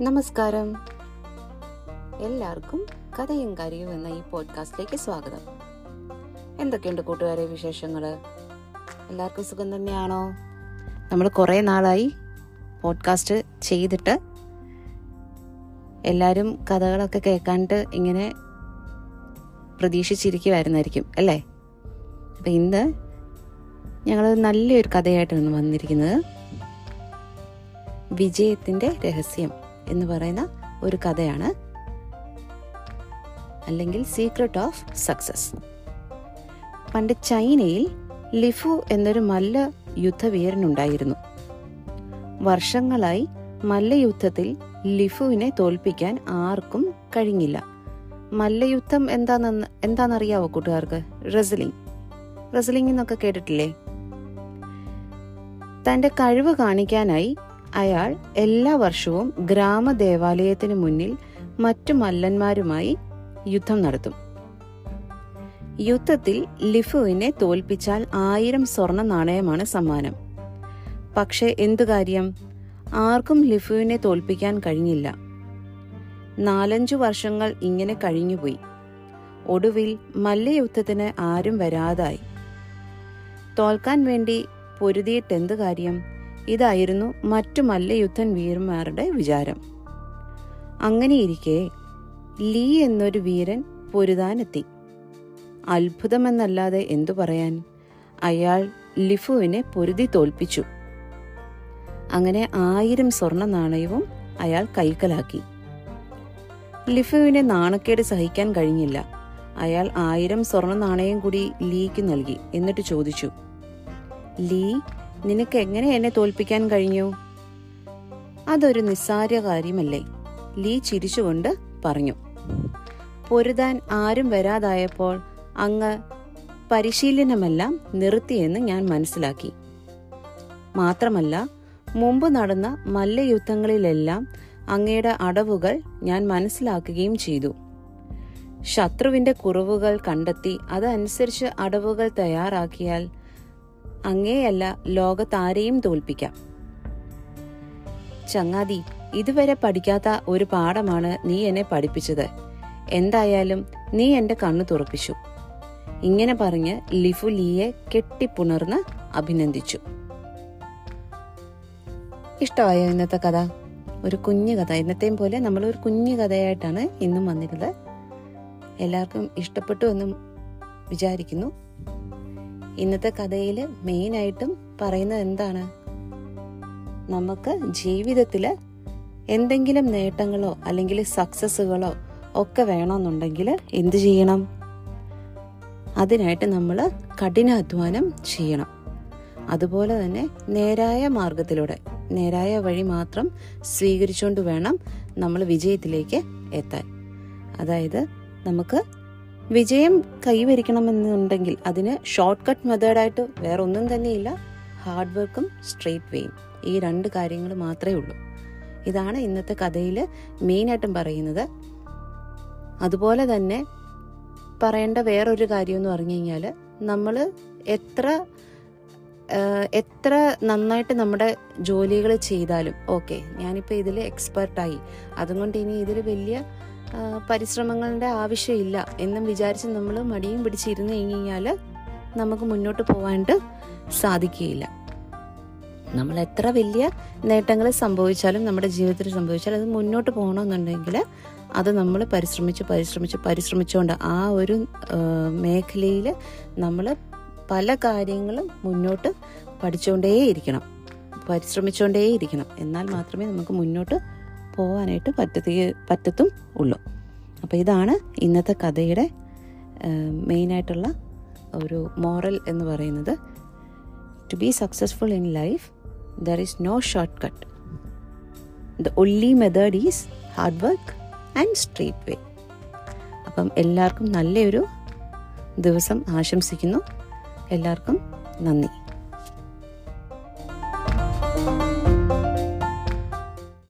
നമസ്കാരം. എല്ലാവർക്കും കഥയും കാര്യവും എന്ന ഈ പോഡ്കാസ്റ്റിലേക്ക് സ്വാഗതം. എന്തൊക്കെയുണ്ട് കൂട്ടുകാരെ വിശേഷങ്ങൾ എല്ലാവർക്കും സുഖം തന്നെയാണോ? നമ്മൾ കുറേ നാളായി പോഡ്കാസ്റ്റ് ചെയ്തിട്ട് എല്ലാവരും കഥകളൊക്കെ കേൾക്കാണ്ട് ഇങ്ങനെ പ്രതീക്ഷിച്ചിരിക്കുമായിരുന്നായിരിക്കും അല്ലേ? അപ്പം ഇന്ന് ഞങ്ങൾ നല്ലൊരു കഥയായിട്ടാണ് വന്നിരിക്കുന്നത്. വിജയത്തിന്റെ രഹസ്യം. എന്ന് പറയുന്ന ഒരു കഥയാണ്. അല്ലെങ്കിൽ സീക്രട്ട് ഓഫ് സക്സസ് പണ്ട് ചൈനയിൽ ലിഫു എന്നൊരു മല്ല യുദ്ധവീരനുണ്ടായിരുന്നു. വർഷങ്ങളായി മല്ലയുദ്ധത്തിൽ ലിഫുവിനെ തോൽപ്പിക്കാൻ ആർക്കും കഴിഞ്ഞില്ല. മല്ലയുദ്ധം എന്താണെന്ന് എന്താണെന്നറിയാവോ കൂട്ടുകാർക്ക്? റെസ്ലിംഗ്. റെസ്ലിംഗ് എന്നൊക്കെ കേട്ടിട്ടില്ലേ? തന്റെ കഴിവ് കാണിക്കാനായി അയാൾ എല്ലാ വർഷവും ഗ്രാമദേവാലയത്തിന് മുന്നിൽ മറ്റു മല്ലന്മാരുമായി യുദ്ധം നടത്തും. യുദ്ധത്തിൽ ലിഫുവിനെ തോൽപ്പിച്ചാൽ ആയിരം സ്വർണ നാണയമാണ് സമ്മാനം. പക്ഷേ എന്തു കാര്യം? ആർക്കും ലിഫുവിനെ തോൽപ്പിക്കാൻ കഴിഞ്ഞില്ല. നാലഞ്ചു വർഷങ്ങൾ ഇങ്ങനെ കഴിഞ്ഞുപോയി. ഒടുവിൽ മല്ലയുദ്ധത്തിന് ആരും വരാതായി. തോൽക്കാൻ വേണ്ടി പൊരുതിയിട്ടെന്ത് കാര്യം? ഇതായിരുന്നു മറ്റു മല്ലയുദ്ധൻ വീരന്മാരുടെ വിചാരം. അങ്ങനെയിരിക്കെ ലീ എന്നൊരു വീരൻ പൊരുതാനെത്തി. അത്ഭുതമെന്നല്ലാതെ എന്തു പറയാൻ? അയാൾ ലിഫുവിനെ പൊരുതി തോൽപ്പിച്ചു. അങ്ങനെ ആയിരം സ്വർണ നാണയവും അയാൾ കൈക്കലാക്കി. ലിഫുവിനെ നാണക്കേട് സഹിക്കാൻ കഴിഞ്ഞില്ല. അയാൾ ആയിരം സ്വർണ നാണയം കൂടി ലീക്ക് നൽകി എന്നിട്ട് ചോദിച്ചു ലീ നിനക്ക് എങ്ങനെ എന്നെ തോൽപ്പിക്കാൻ കഴിഞ്ഞു? അതൊരു നിസ്സാര കാര്യമല്ലേ? ലീ ചിരിച്ചുകൊണ്ട് പറഞ്ഞു. പൊരുതാൻ ആരും വരാതായപ്പോൾ അങ്ങ് പരിശീലനമെല്ലാം നിർത്തിയെന്ന് ഞാൻ മനസ്സിലാക്കി. മാത്രമല്ല മുമ്പ് നടന്ന മല്ലയുദ്ധങ്ങളിലെല്ലാം അങ്ങയുടെ അടവുകൾ ഞാൻ മനസ്സിലാക്കുകയും ചെയ്തു. ശത്രുവിന്റെ കുറവുകൾ കണ്ടെത്തി അതനുസരിച്ച് അടവുകൾ തയ്യാറാക്കിയാൽ അങ്ങേയല്ല ലോകത്താരെയും തോൽപ്പിക്കാം. ചങ്ങാതി ഇതുവരെ പഠിക്കാത്ത ഒരു പാഠമാണ് നീ എന്നെ പഠിപ്പിച്ചത്. എന്തായാലും നീ എന്റെ കണ്ണു തുറപ്പിച്ചു. ഇങ്ങനെ പറഞ്ഞ് ലിഫു ലീയെ കെട്ടിപ്പുണർന്ന് അഭിനന്ദിച്ചു. ഇഷ്ടമായോ ഇന്നത്തെ കഥ? ഒരു കുഞ്ഞു കഥ. ഇന്നത്തെയും പോലെ നമ്മൾ ഒരു കുഞ്ഞു കഥയായിട്ടാണ് ഇന്നും വന്നിരുന്നത്. എല്ലാവർക്കും ഇഷ്ടപ്പെട്ടു എന്നും വിചാരിക്കുന്നു. ഇന്നത്തെ കഥയിൽ മെയിനായിട്ടും പറയുന്നത് എന്താണ്? നമുക്ക് ജീവിതത്തിൽ എന്തെങ്കിലും നേട്ടങ്ങളോ അല്ലെങ്കിൽ സക്സസ്സുകളോ ഒക്കെ വേണമെന്നുണ്ടെങ്കിൽ എന്ത് ചെയ്യണം? അതിനായിട്ട് നമ്മൾ കഠിനാധ്വാനം ചെയ്യണം. അതുപോലെ തന്നെ നേരായ മാർഗത്തിലൂടെ നേരായ വഴി മാത്രം സ്വീകരിച്ചുകൊണ്ട് വേണം നമ്മൾ വിജയത്തിലേക്ക് എത്താൻ. അതായത് നമുക്ക് വിജയം കൈവരിക്കണമെന്നുണ്ടെങ്കിൽ അതിന് ഷോർട്ട് കട്ട് മെത്തേഡായിട്ട് വേറെ ഒന്നും തന്നെയില്ല ഹാർഡ് വർക്കും സ്ട്രെയിറ്റ് വേയും ഈ രണ്ട് കാര്യങ്ങൾ മാത്രമേ ഉള്ളൂ. ഇതാണ് ഇന്നത്തെ കഥയിൽ മെയിനായിട്ടും പറയുന്നത്. അതുപോലെ തന്നെ പറയേണ്ട വേറൊരു കാര്യം എന്ന് പറഞ്ഞു കഴിഞ്ഞാൽ നമ്മൾ എത്ര എത്ര നന്നായിട്ട് നമ്മുടെ ജോലികൾ ചെയ്താലും ഓക്കെ ഞാനിപ്പോൾ ഇതിൽ എക്സ്പെർട്ടായി അതുകൊണ്ട് ഇനി ഇതിൽ വലിയ പരിശ്രമങ്ങളുടെ ആവശ്യമില്ല എന്നും വിചാരിച്ച് നമ്മൾ മടിയും പിടിച്ചിരുന്ന് കഴിഞ്ഞാൽ നമുക്ക് മുന്നോട്ട് പോകാണ്ട് സാധിക്കുകയില്ല. നമ്മൾ എത്ര വലിയ നേട്ടങ്ങൾ സംഭവിച്ചാലും നമ്മുടെ ജീവിതത്തിൽ സംഭവിച്ചാലും അത് മുന്നോട്ട് പോകണമെന്നുണ്ടെങ്കിൽ അത് നമ്മൾ പരിശ്രമിച്ച് പരിശ്രമിച്ച് പരിശ്രമിച്ചുകൊണ്ട് ആ ഒരു മേഖലയിൽ നമ്മൾ പല കാര്യങ്ങളും മുന്നോട്ട് പഠിച്ചുകൊണ്ടേയിരിക്കണം. പരിശ്രമിച്ചുകൊണ്ടേയിരിക്കണം. എന്നാൽ മാത്രമേ നമുക്ക് മുന്നോട്ട് പോകാനായിട്ട് പറ്റത്തി പറ്റത്തും ഉള്ളൂ. അപ്പോൾ ഇതാണ് ഇന്നത്തെ കഥയുടെ മെയിനായിട്ടുള്ള ഒരു മോറൽ എന്ന് പറയുന്നത്. To be successful in life there is no shortcut the only method is hard work and street way അപ്പം എല്ലാവർക്കും നല്ലൊരു ദിവസം ആശംസിക്കുന്നു. എല്ലാവർക്കും നന്ദി.